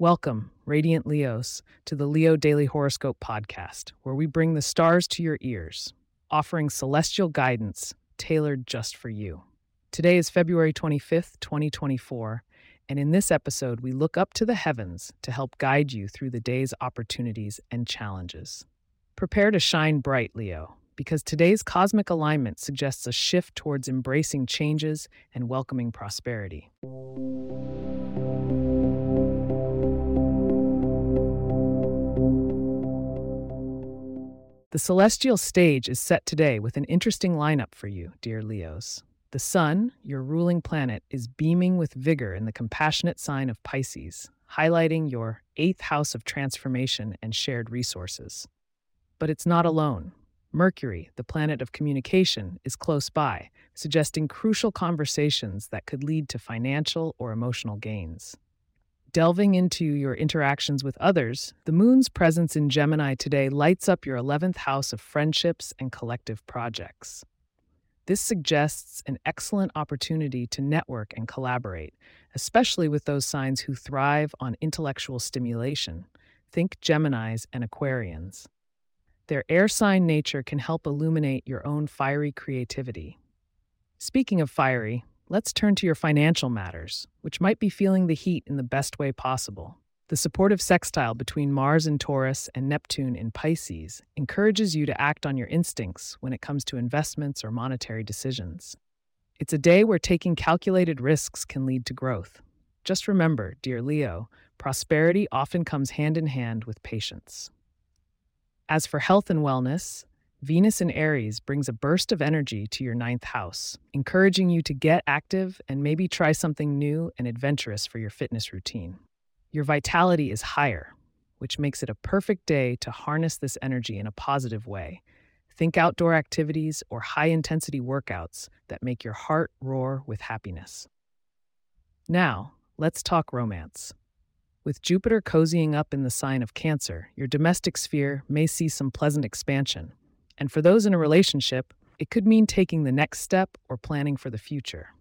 Welcome, Radiant Leos, to the Leo Daily Horoscope podcast, where we bring the stars to your ears, offering celestial guidance tailored just for you. Today is February 25th, 2024, and in this episode, we look up to the heavens to help guide you through the day's opportunities and challenges. Prepare to shine bright, Leo, because today's cosmic alignment suggests a shift towards embracing changes and welcoming prosperity. The celestial stage is set today with an interesting lineup for you, dear Leos. The Sun, your ruling planet, is beaming with vigor in the compassionate sign of Pisces, highlighting your eighth house of transformation and shared resources. But it's not alone. Mercury, the planet of communication, is close by, suggesting crucial conversations that could lead to financial or emotional gains. Delving into your interactions with others, the moon's presence in Gemini today lights up your 11th house of friendships and collective projects. This suggests an excellent opportunity to network and collaborate, especially with those signs who thrive on intellectual stimulation. Think Geminis and Aquarians. Their air sign nature can help illuminate your own fiery creativity. Speaking of fiery, let's turn to your financial matters, which might be feeling the heat in the best way possible. The supportive sextile between Mars in Taurus and Neptune in Pisces encourages you to act on your instincts when it comes to investments or monetary decisions. It's a day where taking calculated risks can lead to growth. Just remember, dear Leo, prosperity often comes hand in hand with patience. As for health and wellness, Venus in Aries brings a burst of energy to your ninth house, encouraging you to get active and maybe try something new and adventurous for your fitness routine. Your vitality is higher, which makes it a perfect day to harness this energy in a positive way. Think outdoor activities or high intensity workouts that make your heart roar with happiness. Now, let's talk romance. With Jupiter cozying up in the sign of Cancer, your domestic sphere may see some pleasant expansion. And for those in a relationship, it could mean taking the next step or planning for the future.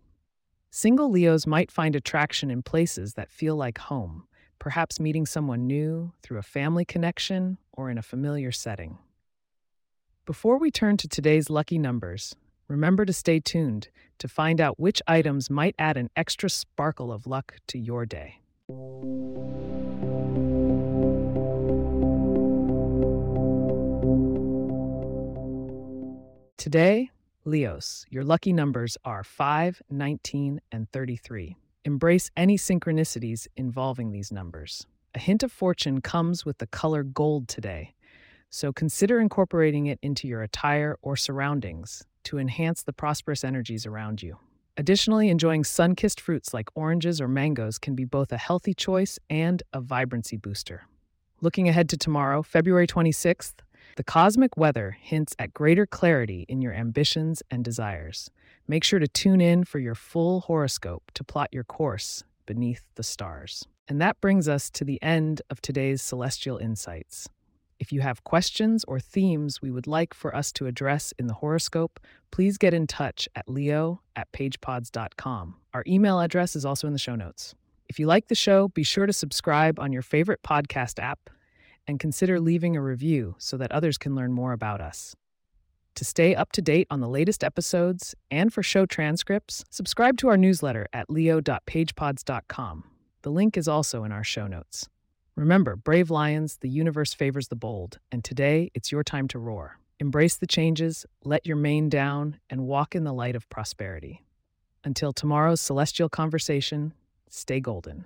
Single Leos might find attraction in places that feel like home, perhaps meeting someone new through a family connection or in a familiar setting. Before we turn to today's lucky numbers, remember to stay tuned to find out which items might add an extra sparkle of luck to your day. Today, Leos, your lucky numbers are 5, 19, and 33. Embrace any synchronicities involving these numbers. A hint of fortune comes with the color gold today, so consider incorporating it into your attire or surroundings to enhance the prosperous energies around you. Additionally, enjoying sun kissed fruits like oranges or mangoes can be both a healthy choice and a vibrancy booster. Looking ahead to tomorrow, February 26th, the cosmic weather hints at greater clarity in your ambitions and desires. Make sure to tune in for your full horoscope to plot your course beneath the stars. And that brings us to the end of today's Celestial Insights. If you have questions or themes we would like for us to address in the horoscope, please get in touch at leo at pagepods.com. Our email address is also in the show notes. If you like the show, be sure to subscribe on your favorite podcast app and consider leaving a review so that others can learn more about us. To stay up to date on the latest episodes and for show transcripts, subscribe to our newsletter at leo.pagepods.com. The link is also in our show notes. Remember, brave lions, the universe favors the bold, and today it's your time to roar. Embrace the changes, let your mane down, and walk in the light of prosperity. Until tomorrow's celestial conversation, stay golden.